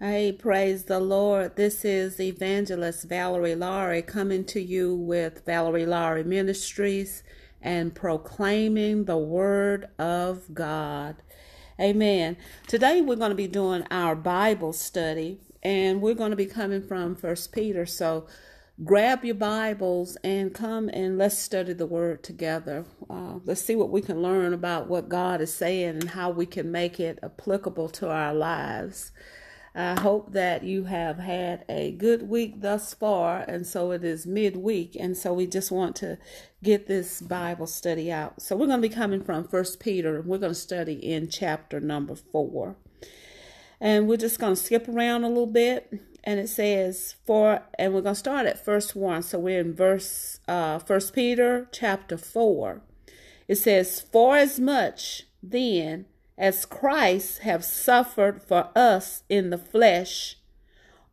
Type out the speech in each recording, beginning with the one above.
Hey, praise the Lord. This is Evangelist Valerie Laurie coming to you with Valerie Laurie Ministries and proclaiming the Word of God. Amen. Today we're going to be doing our Bible study and we're going to be coming from First Peter. So grab your Bibles and come and let's study the Word together. Uh, let's see what we can learn about what God is saying and how we can make it applicable to our lives. I hope that you have had a good week thus far, and so it is midweek, and so we just want to get this Bible study out. So we're going to be coming from First Peter, we're going to study in chapter number four, and we're just going to skip around a little bit, and it says for, and we're going to start at first one. So we're in verse uh, First Peter chapter four. It says, "For as much then." As Christ have suffered for us in the flesh,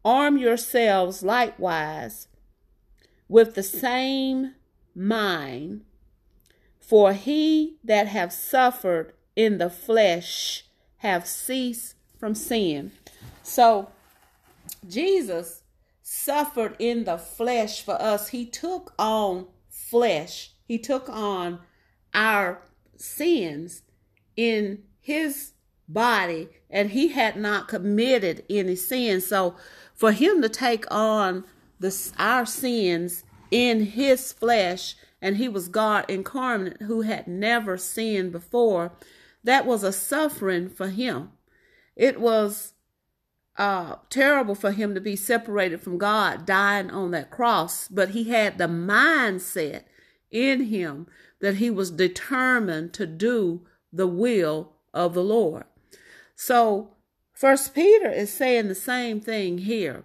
arm yourselves likewise with the same mind. For he that have suffered in the flesh have ceased from sin. So Jesus suffered in the flesh for us. He took on flesh. He took on our sins in his body and he had not committed any sin. So for him to take on the, our sins in his flesh, and he was God incarnate who had never sinned before, that was a suffering for him. It was uh, terrible for him to be separated from God, dying on that cross, but he had the mindset in him that he was determined to do the will of the Lord. So, First Peter is saying the same thing here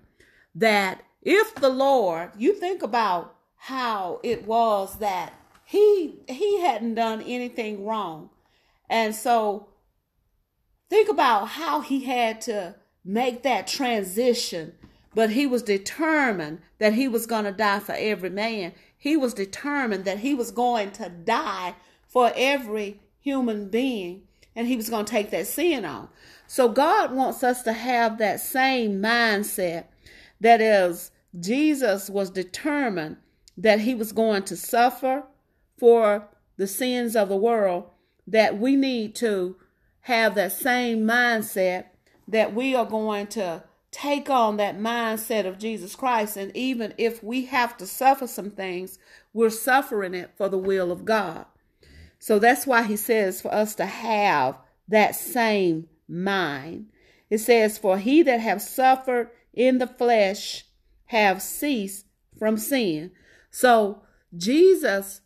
that if the Lord, you think about how it was that he he hadn't done anything wrong. And so think about how he had to make that transition, but he was determined that he was going to die for every man. He was determined that he was going to die for every human being and he was going to take that sin on. So God wants us to have that same mindset that is Jesus was determined that he was going to suffer for the sins of the world that we need to have that same mindset that we are going to take on that mindset of Jesus Christ and even if we have to suffer some things we're suffering it for the will of God so that's why he says for us to have that same mind. It says, For he that have suffered in the flesh have ceased from sin. So Jesus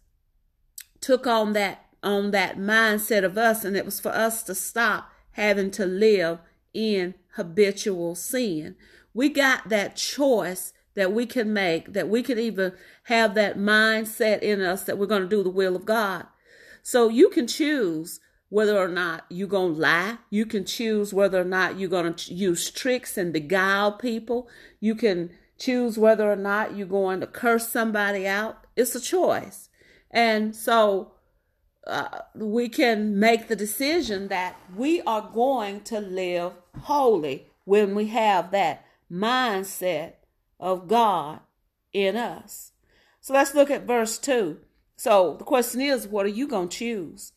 took on that on that mindset of us, and it was for us to stop having to live in habitual sin. We got that choice that we can make, that we can even have that mindset in us that we're going to do the will of God. So you can choose whether or not you're going to lie. You can choose whether or not you're going to use tricks and beguile people. You can choose whether or not you're going to curse somebody out. It's a choice. And so uh, we can make the decision that we are going to live holy when we have that mindset of God in us. So let's look at verse 2. So the question is, what are you going to choose?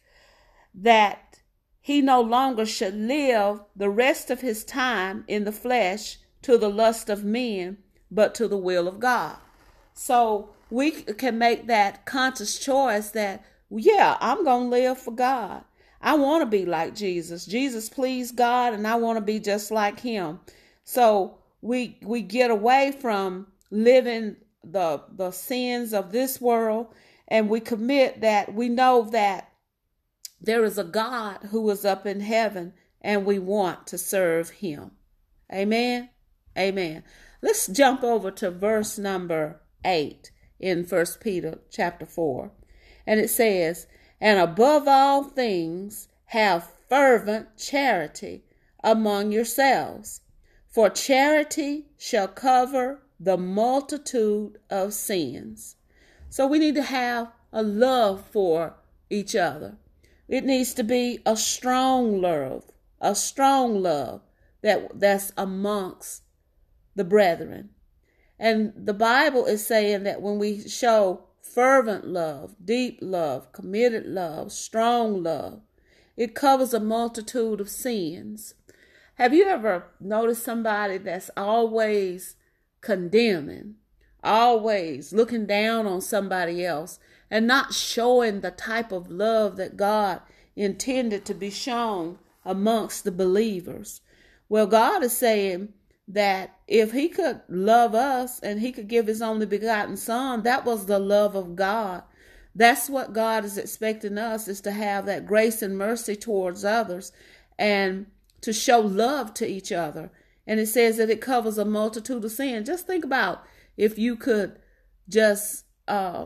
That he no longer should live the rest of his time in the flesh to the lust of men, but to the will of God. So we can make that conscious choice that, yeah, I'm going to live for God. I want to be like Jesus. Jesus pleased God, and I want to be just like him. So we we get away from living the the sins of this world and we commit that we know that there is a God who is up in heaven and we want to serve him. Amen. Amen. Let's jump over to verse number 8 in First Peter chapter 4. And it says, "And above all things have fervent charity among yourselves, for charity shall cover the multitude of sins." So we need to have a love for each other. It needs to be a strong love, a strong love that that's amongst the brethren. And the Bible is saying that when we show fervent love, deep love, committed love, strong love, it covers a multitude of sins. Have you ever noticed somebody that's always condemning, always looking down on somebody else, and not showing the type of love that God intended to be shown amongst the believers? Well, God is saying that if He could love us and He could give His only begotten Son, that was the love of God. That's what God is expecting us is to have that grace and mercy towards others and to show love to each other. And it says that it covers a multitude of sin. Just think about if you could just uh,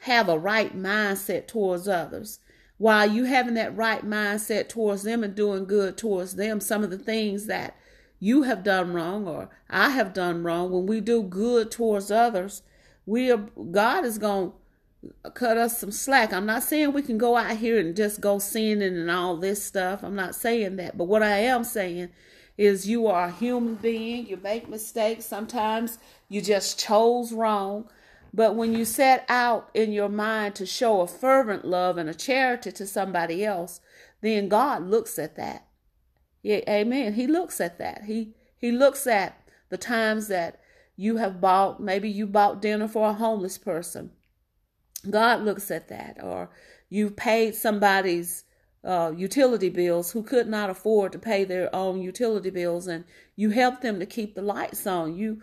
have a right mindset towards others. While you having that right mindset towards them and doing good towards them, some of the things that you have done wrong or I have done wrong, when we do good towards others, we are God is going to cut us some slack. I'm not saying we can go out here and just go sinning and all this stuff. I'm not saying that. But what I am saying is you are a human being. You make mistakes. Sometimes you just chose wrong. But when you set out in your mind to show a fervent love and a charity to somebody else, then God looks at that. Yeah, amen. He looks at that. He he looks at the times that you have bought, maybe you bought dinner for a homeless person. God looks at that. Or you've paid somebody's uh, utility bills who could not afford to pay their own utility bills, and you helped them to keep the lights on. You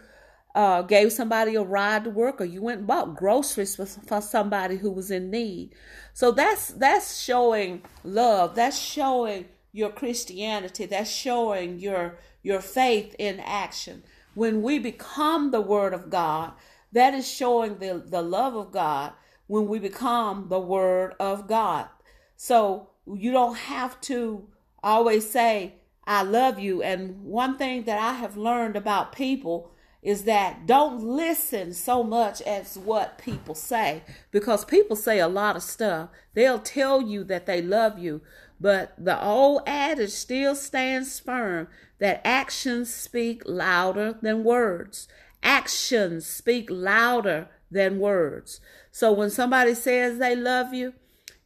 uh, gave somebody a ride to work, or you went and bought groceries for, for somebody who was in need. So that's that's showing love. That's showing your Christianity. That's showing your your faith in action. When we become the Word of God, that is showing the, the love of God when we become the Word of God. So you don't have to always say, I love you. And one thing that I have learned about people is that don't listen so much as what people say because people say a lot of stuff. They'll tell you that they love you, but the old adage still stands firm that actions speak louder than words. Actions speak louder than words. So when somebody says they love you,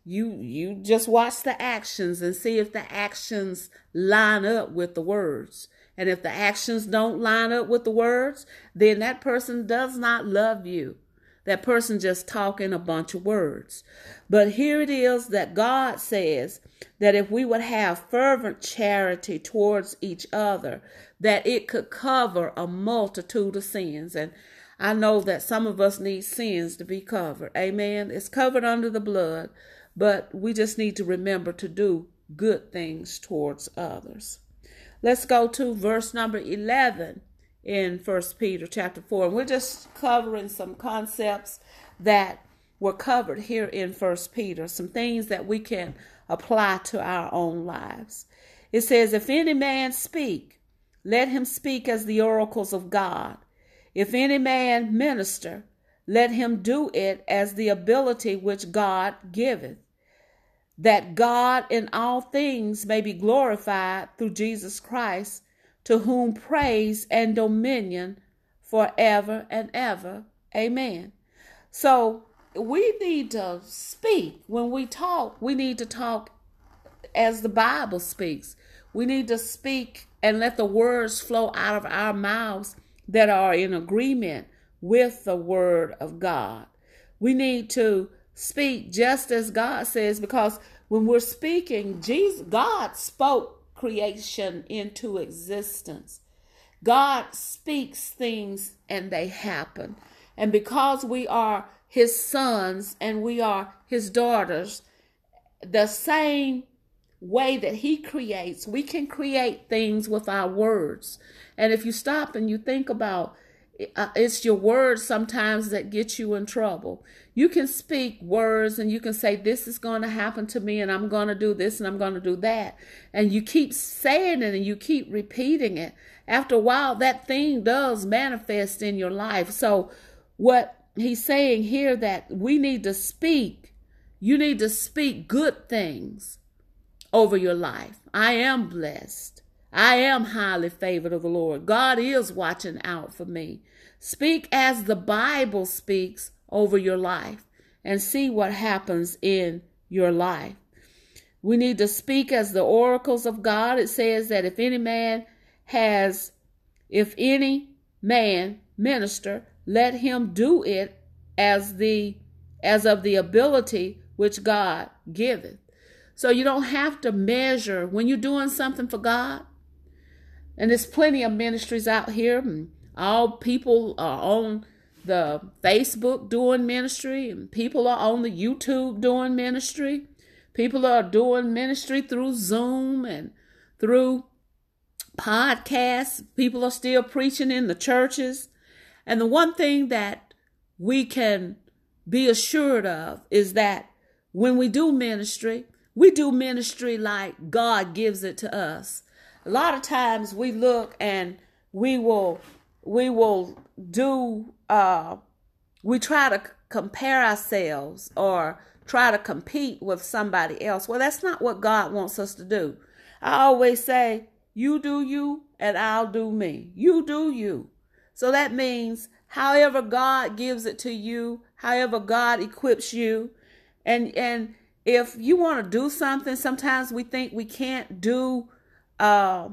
you you just watch the actions and see if the actions line up with the words. And if the actions don't line up with the words, then that person does not love you. That person just talking a bunch of words. But here it is that God says that if we would have fervent charity towards each other, that it could cover a multitude of sins. And I know that some of us need sins to be covered. Amen. It's covered under the blood, but we just need to remember to do good things towards others. Let's go to verse number 11 in First Peter chapter 4. And we're just covering some concepts that were covered here in First Peter, some things that we can apply to our own lives. It says, If any man speak, let him speak as the oracles of God. If any man minister, let him do it as the ability which God giveth that God in all things may be glorified through Jesus Christ, to whom praise and dominion forever and ever. Amen. So we need to speak. When we talk, we need to talk as the Bible speaks. We need to speak and let the words flow out of our mouths that are in agreement with the word of God. We need to speak just as God says, because when we're speaking, Jesus, God spoke creation into existence. God speaks things and they happen. And because we are his sons and we are his daughters, the same way that he creates, we can create things with our words. And if you stop and you think about Uh, it's your words sometimes that get you in trouble. You can speak words and you can say, This is going to happen to me, and I'm going to do this and I'm going to do that. And you keep saying it and you keep repeating it. After a while, that thing does manifest in your life. So, what he's saying here that we need to speak, you need to speak good things over your life. I am blessed. I am highly favored of the Lord. God is watching out for me. Speak as the Bible speaks over your life and see what happens in your life. We need to speak as the oracles of God. It says that if any man has, if any man minister, let him do it as the as of the ability which God giveth. So you don't have to measure when you're doing something for God. And there's plenty of ministries out here. And all people are on the Facebook doing ministry, and people are on the YouTube doing ministry. People are doing ministry through Zoom and through podcasts. People are still preaching in the churches. And the one thing that we can be assured of is that when we do ministry, we do ministry like God gives it to us. A lot of times we look and we will we will do uh we try to compare ourselves or try to compete with somebody else. Well, that's not what God wants us to do. I always say, you do you and I'll do me. You do you. So that means however God gives it to you, however God equips you, and and if you want to do something, sometimes we think we can't do uh,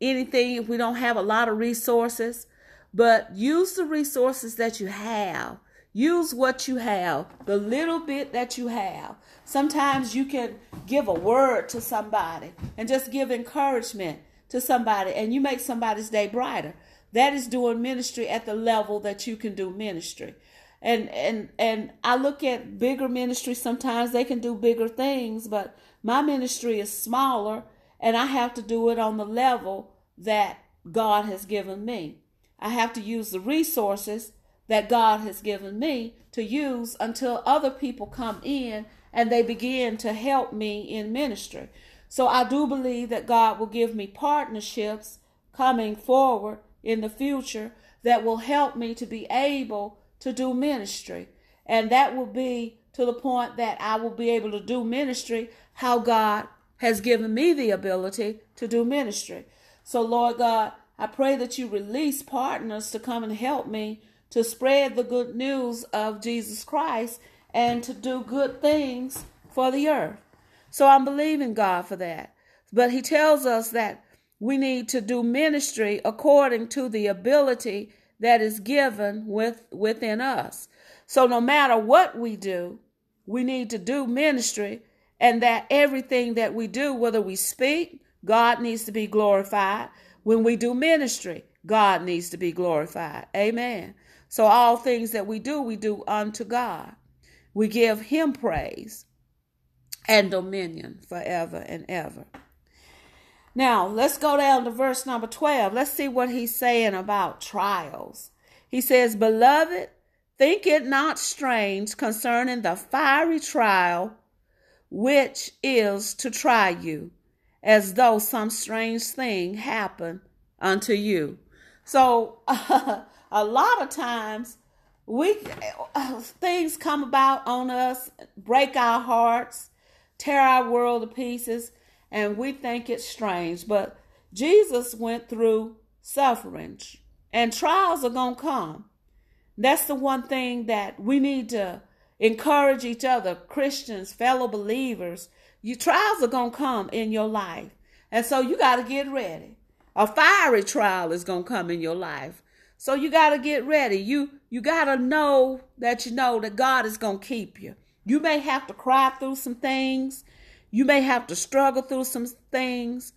anything if we don't have a lot of resources. But use the resources that you have Use what you have, the little bit that you have. Sometimes you can give a word to somebody and just give encouragement to somebody, and you make somebody's day brighter. That is doing ministry at the level that you can do ministry. And and and I look at bigger ministries. Sometimes they can do bigger things, but my ministry is smaller, and I have to do it on the level that God has given me. I have to use the resources that God has given me to use until other people come in and they begin to help me in ministry. So I do believe that God will give me partnerships coming forward in the future that will help me to be able to do ministry. And that will be to the point that I will be able to do ministry how God has given me the ability to do ministry. So, Lord God, I pray that you release partners to come and help me to spread the good news of Jesus Christ and to do good things for the earth. So I'm believing God for that. But He tells us that we need to do ministry according to the ability that is given with, within us. So no matter what we do, we need to do ministry, and that everything that we do, whether we speak, God needs to be glorified. When we do ministry, God needs to be glorified. Amen. So all things that we do, we do unto God. We give him praise and dominion forever and ever. Now, let's go down to verse number 12. Let's see what he's saying about trials. He says, Beloved, think it not strange concerning the fiery trial which is to try you, as though some strange thing happened unto you. So, uh, a lot of times we things come about on us, break our hearts, tear our world to pieces, and we think it's strange. But Jesus went through suffering, and trials are going to come. That's the one thing that we need to encourage each other, Christians, fellow believers. Your trials are going to come in your life. And so you got to get ready. A fiery trial is going to come in your life. So you got to get ready. You you got to know that you know that God is going to keep you. You may have to cry through some things. You may have to struggle through some things.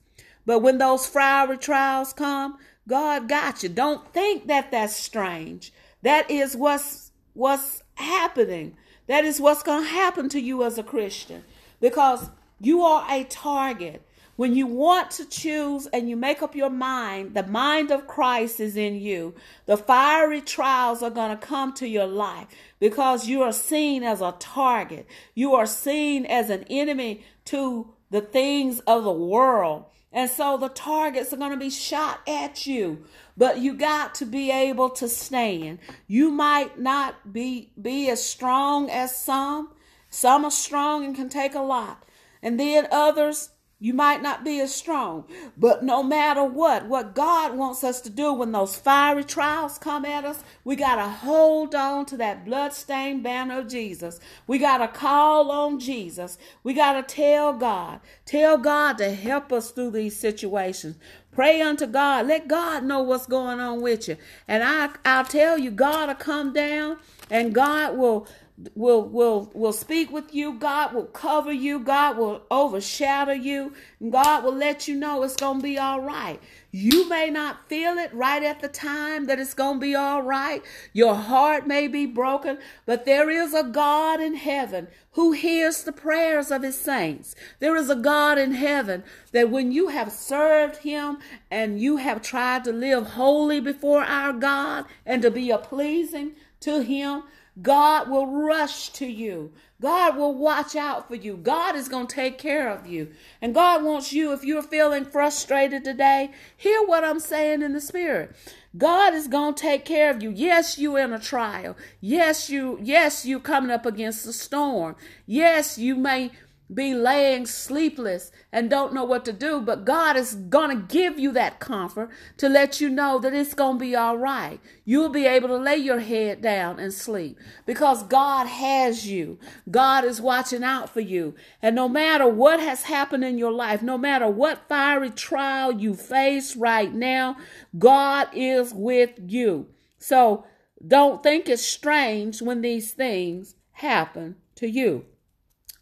But when those fiery trials come, God got you. Don't think that that's strange. That is what's what's happening. That is what's going to happen to you as a Christian because you are a target. When you want to choose and you make up your mind, the mind of Christ is in you. The fiery trials are going to come to your life because you are seen as a target. You are seen as an enemy to the things of the world. And so the targets are going to be shot at you, but you got to be able to stand. You might not be, be as strong as some. Some are strong and can take a lot. And then others You might not be as strong, but no matter what, what God wants us to do when those fiery trials come at us, we got to hold on to that bloodstained banner of Jesus. We got to call on Jesus. We got to tell God, tell God to help us through these situations. Pray unto God. Let God know what's going on with you. And I, I'll tell you, God will come down and God will will will will speak with you. God will cover you. God will overshadow you. God will let you know it's gonna be all right. You may not feel it right at the time that it's gonna be all right. Your heart may be broken but there is a god in heaven who hears the prayers of his saints. There is a god in heaven that when you have served him and you have tried to live holy before our god and to be a pleasing to him God will rush to you. God will watch out for you. God is going to take care of you. And God wants you, if you're feeling frustrated today, hear what I'm saying in the spirit. God is going to take care of you. Yes, you in a trial. Yes, you yes, you coming up against a storm. Yes, you may be laying sleepless and don't know what to do, but God is going to give you that comfort to let you know that it's going to be all right. You'll be able to lay your head down and sleep because God has you. God is watching out for you. And no matter what has happened in your life, no matter what fiery trial you face right now, God is with you. So don't think it's strange when these things happen to you.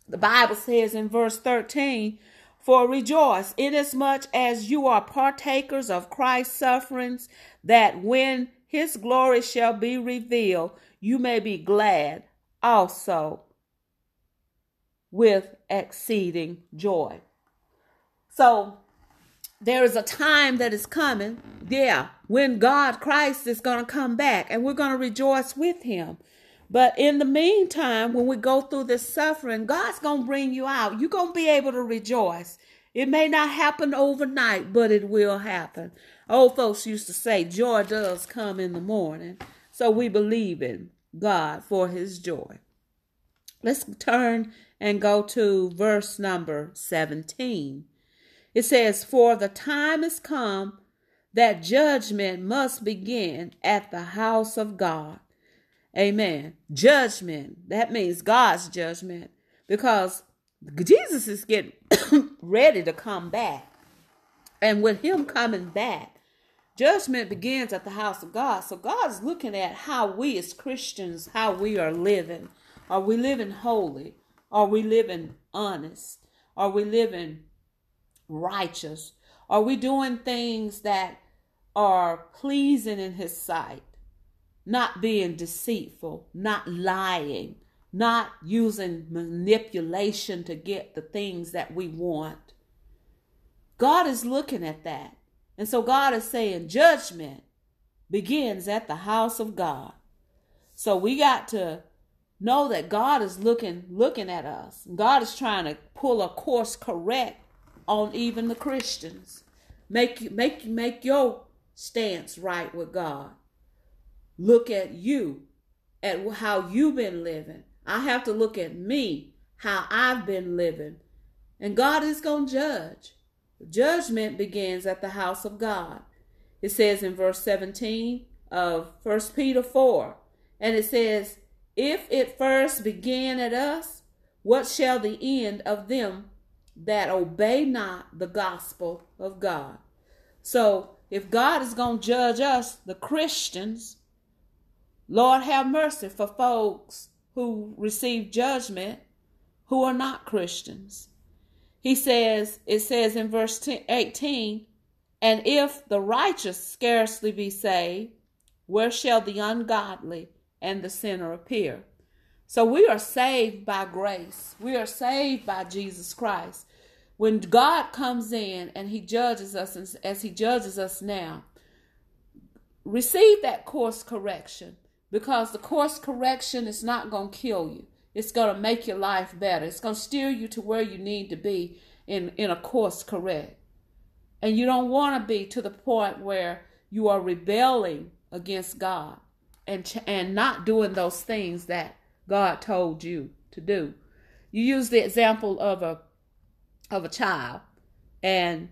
The Bible says in verse 13, For rejoice, inasmuch as you are partakers of Christ's sufferings, that when his glory shall be revealed, you may be glad also with exceeding joy. So there is a time that is coming, yeah, when God Christ is going to come back and we're going to rejoice with him. But in the meantime, when we go through this suffering, God's going to bring you out. You're going to be able to rejoice. It may not happen overnight, but it will happen. Old folks used to say, joy does come in the morning. So we believe in God for his joy. Let's turn and go to verse number 17. It says, For the time is come that judgment must begin at the house of God. Amen. Judgment. That means God's judgment because Jesus is getting ready to come back. And with him coming back, judgment begins at the house of God. So God's looking at how we as Christians, how we are living. Are we living holy? Are we living honest? Are we living righteous? Are we doing things that are pleasing in his sight? Not being deceitful, not lying, not using manipulation to get the things that we want. God is looking at that. And so God is saying judgment begins at the house of God. So we got to know that God is looking looking at us. God is trying to pull a course correct on even the Christians. Make you make you make your stance right with God look at you, at how you've been living. I have to look at me, how I've been living. And God is going to judge. Judgment begins at the house of God. It says in verse 17 of 1 Peter 4, and it says, If it first began at us, what shall the end of them that obey not the gospel of God? So, if God is going to judge us, the Christians, Lord, have mercy for folks who receive judgment who are not Christians. He says, it says in verse 18, and if the righteous scarcely be saved, where shall the ungodly and the sinner appear? So we are saved by grace. We are saved by Jesus Christ. When God comes in and he judges us as he judges us now, receive that course correction because the course correction is not going to kill you. It's going to make your life better. It's going to steer you to where you need to be in, in a course correct. And you don't want to be to the point where you are rebelling against God and, and not doing those things that God told you to do. You use the example of a of a child. And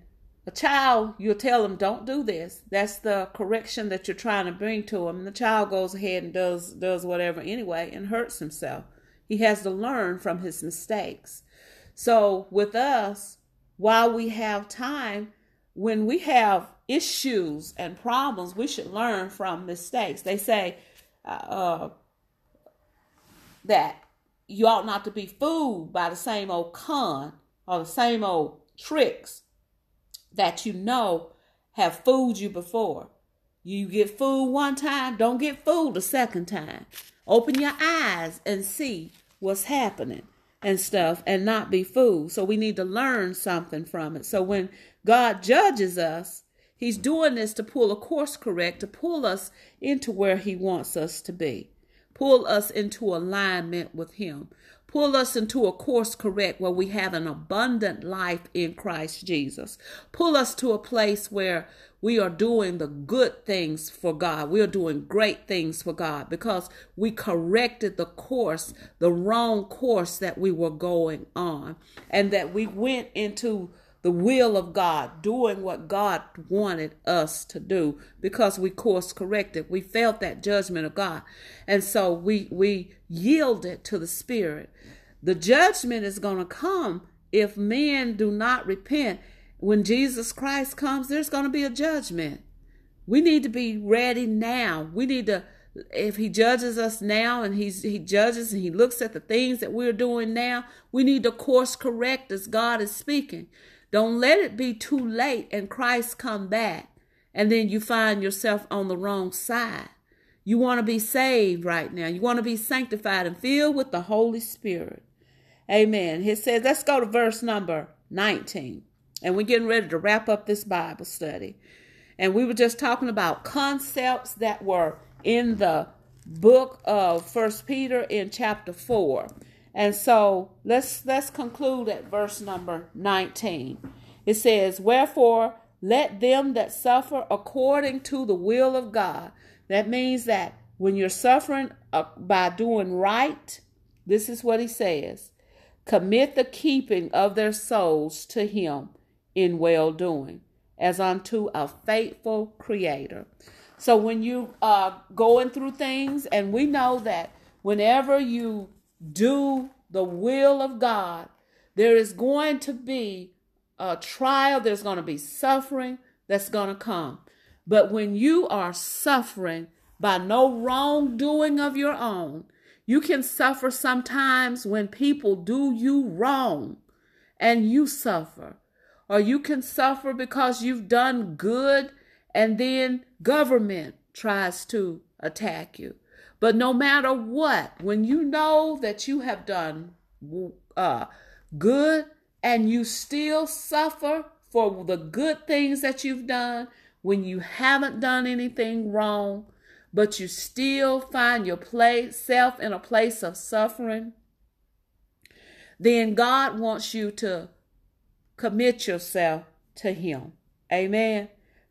a child, you'll tell them, don't do this. That's the correction that you're trying to bring to him. And the child goes ahead and does does whatever anyway and hurts himself. He has to learn from his mistakes. So with us, while we have time, when we have issues and problems, we should learn from mistakes. They say uh, that you ought not to be fooled by the same old con or the same old tricks that you know have fooled you before. You get fooled one time, don't get fooled a second time. Open your eyes and see what's happening and stuff and not be fooled. So we need to learn something from it. So when God judges us, He's doing this to pull a course correct, to pull us into where He wants us to be, pull us into alignment with Him, pull us into a course correct where we have an abundant life in Christ Jesus, pull us to a place where we are doing the good things for God. We are doing great things for God because we corrected the course, the wrong course that we were going on, and that we went into the will of God, doing what God wanted us to do because we course corrected. We felt that judgment of God. And so we we yielded to the Spirit. The judgment is going to come if men do not repent. When Jesus Christ comes, there's going to be a judgment. We need to be ready now. We need to if he judges us now and he's he judges and he looks at the things that we're doing now, we need to course correct as God is speaking. Don't let it be too late and Christ come back and then you find yourself on the wrong side. You want to be saved right now. You want to be sanctified and filled with the Holy Spirit. Amen. He says, let's go to verse number 19. And we're getting ready to wrap up this Bible study. And we were just talking about concepts that were in the book of First Peter in chapter 4. And so let's let's conclude at verse number 19. It says, "Wherefore let them that suffer according to the will of God." That means that when you're suffering uh, by doing right, this is what he says, commit the keeping of their souls to him in well doing, as unto a faithful creator. So when you are going through things, and we know that whenever you do the will of God, there is going to be a trial, there's going to be suffering that's going to come. But when you are suffering by no wrongdoing of your own, you can suffer sometimes when people do you wrong and you suffer. Or you can suffer because you've done good and then government tries to attack you. But no matter what, when you know that you have done uh, good and you still suffer for the good things that you've done, when you haven't done anything wrong, but you still find your place self in a place of suffering, then God wants you to commit yourself to Him. Amen.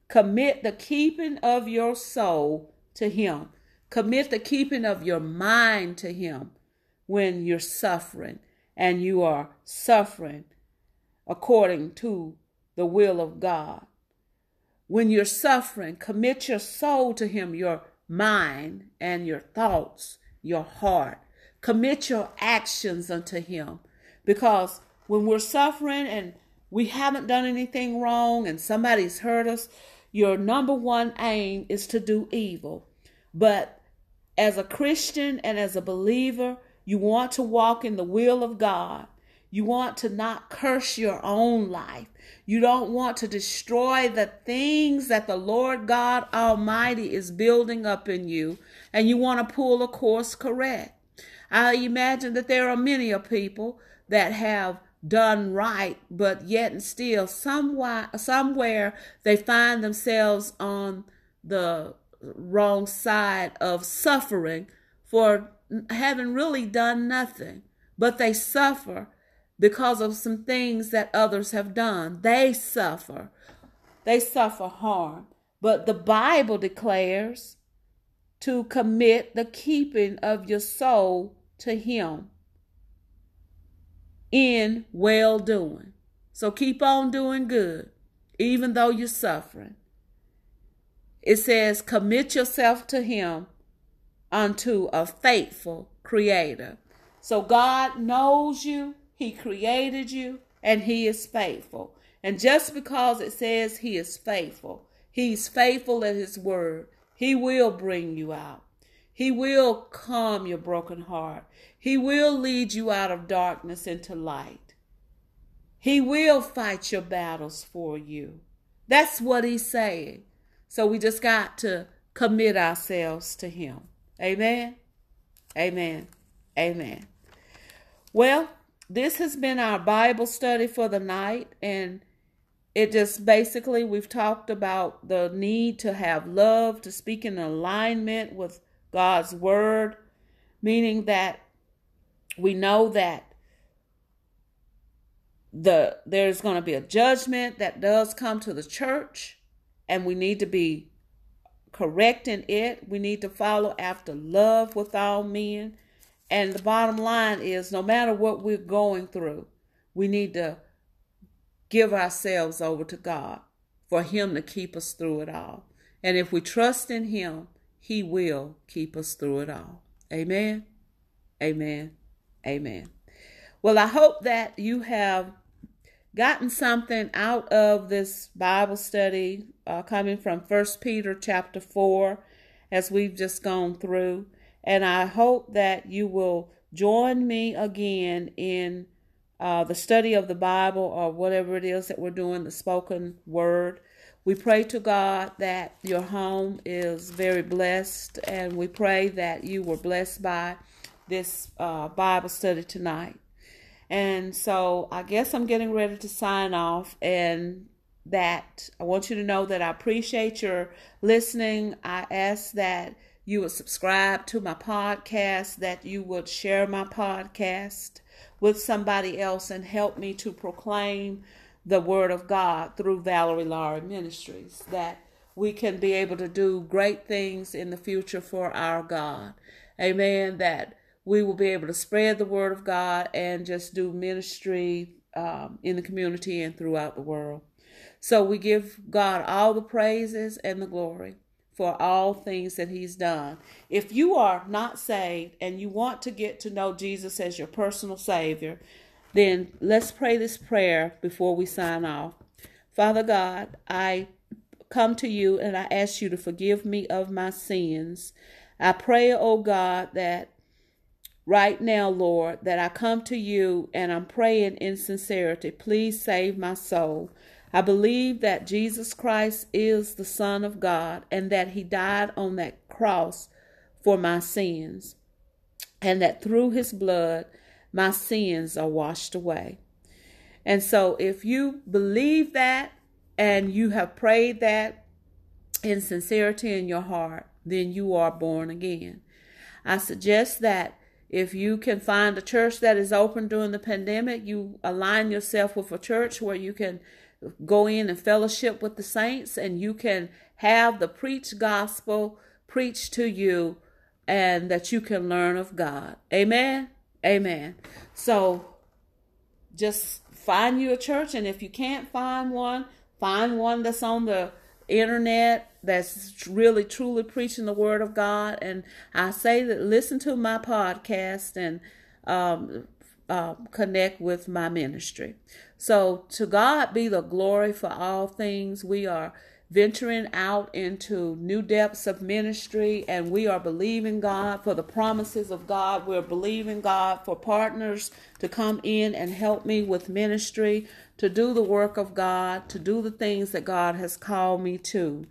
Commit the keeping of your soul to Him. Commit the keeping of your mind to Him when you're suffering and you are suffering according to the will of God. When you're suffering, commit your soul to Him, your mind and your thoughts, your heart. Commit your actions unto Him. Because when we're suffering and we haven't done anything wrong and somebody's hurt us, your number one aim is to do evil. But as a Christian and as a believer, you want to walk in the will of God. You want to not curse your own life. You don't want to destroy the things that the Lord God Almighty is building up in you, and you want to pull a course correct. I imagine that there are many of people that have done right, but yet and still somewhere, somewhere they find themselves on the wrong side of suffering for having really done nothing, but they suffer because of some things that others have done. They suffer. They suffer harm. But the Bible declares to commit the keeping of your soul to Him in well doing. So keep on doing good, even though you're suffering. It says, commit yourself to Him unto a faithful Creator. So God knows you, He created you, and He is faithful. And just because it says He is faithful, He's faithful at His word, He will bring you out. He will calm your broken heart. He will lead you out of darkness into light. He will fight your battles for you. That's what he's saying. So we just got to commit ourselves to him. Amen. Amen. Amen. Well, this has been our Bible study for the night. And it just basically, we've talked about the need to have love, to speak in alignment with God's word, meaning that we know that the there's going to be a judgment that does come to the church and we need to be correcting it. We need to follow after love with all men. And the bottom line is no matter what we're going through, we need to give ourselves over to God for Him to keep us through it all. And if we trust in Him, He will keep us through it all. Amen. Amen. Amen. Well, I hope that you have gotten something out of this Bible study uh, coming from First Peter chapter 4 as we've just gone through. And I hope that you will join me again in uh, the study of the Bible or whatever it is that we're doing, the spoken word. We pray to God that your home is very blessed, and we pray that you were blessed by this uh, Bible study tonight. And so I guess I'm getting ready to sign off, and that I want you to know that I appreciate your listening. I ask that you would subscribe to my podcast, that you would share my podcast with somebody else and help me to proclaim the word of God through Valerie Laurie Ministries, that we can be able to do great things in the future for our God. Amen. That we will be able to spread the word of God and just do ministry um, in the community and throughout the world. So we give God all the praises and the glory for all things that He's done. If you are not saved and you want to get to know Jesus as your personal Savior, then let's pray this prayer before we sign off. Father God, I come to you and I ask you to forgive me of my sins. I pray, oh God, that right now, Lord, that I come to you and I'm praying in sincerity. Please save my soul. I believe that Jesus Christ is the Son of God and that He died on that cross for my sins, and that through His blood, my sins are washed away. And so, if you believe that and you have prayed that in sincerity in your heart, then you are born again. I suggest that if you can find a church that is open during the pandemic, you align yourself with a church where you can go in and fellowship with the saints and you can have the preached gospel preached to you and that you can learn of God. Amen. Amen. So just find you a church and if you can't find one, find one that's on the internet that's really truly preaching the word of God and I say that listen to my podcast and um, uh, connect with my ministry. So, to God be the glory for all things. We are venturing out into new depths of ministry and we are believing God for the promises of God. We're believing God for partners to come in and help me with ministry, to do the work of God, to do the things that God has called me to.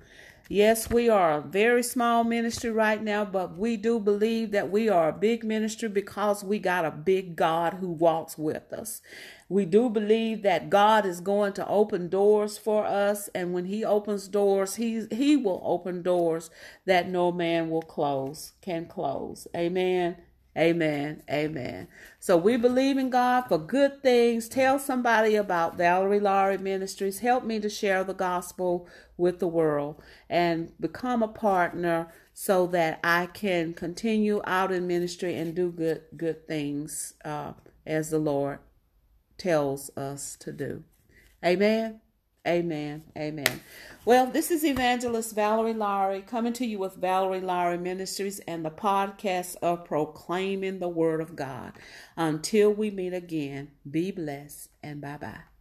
Yes, we are a very small ministry right now, but we do believe that we are a big ministry because we got a big God who walks with us. We do believe that God is going to open doors for us, and when He opens doors, He He will open doors that no man will close, can close. Amen. Amen. Amen. So we believe in God for good things. Tell somebody about Valerie Laurie Ministries. Help me to share the gospel with the world and become a partner so that I can continue out in ministry and do good good things uh, as the Lord tells us to do. Amen. Amen. Amen. Well, this is Evangelist Valerie Lowry coming to you with Valerie Lowry Ministries and the podcast of Proclaiming the Word of God. Until we meet again, be blessed and bye bye.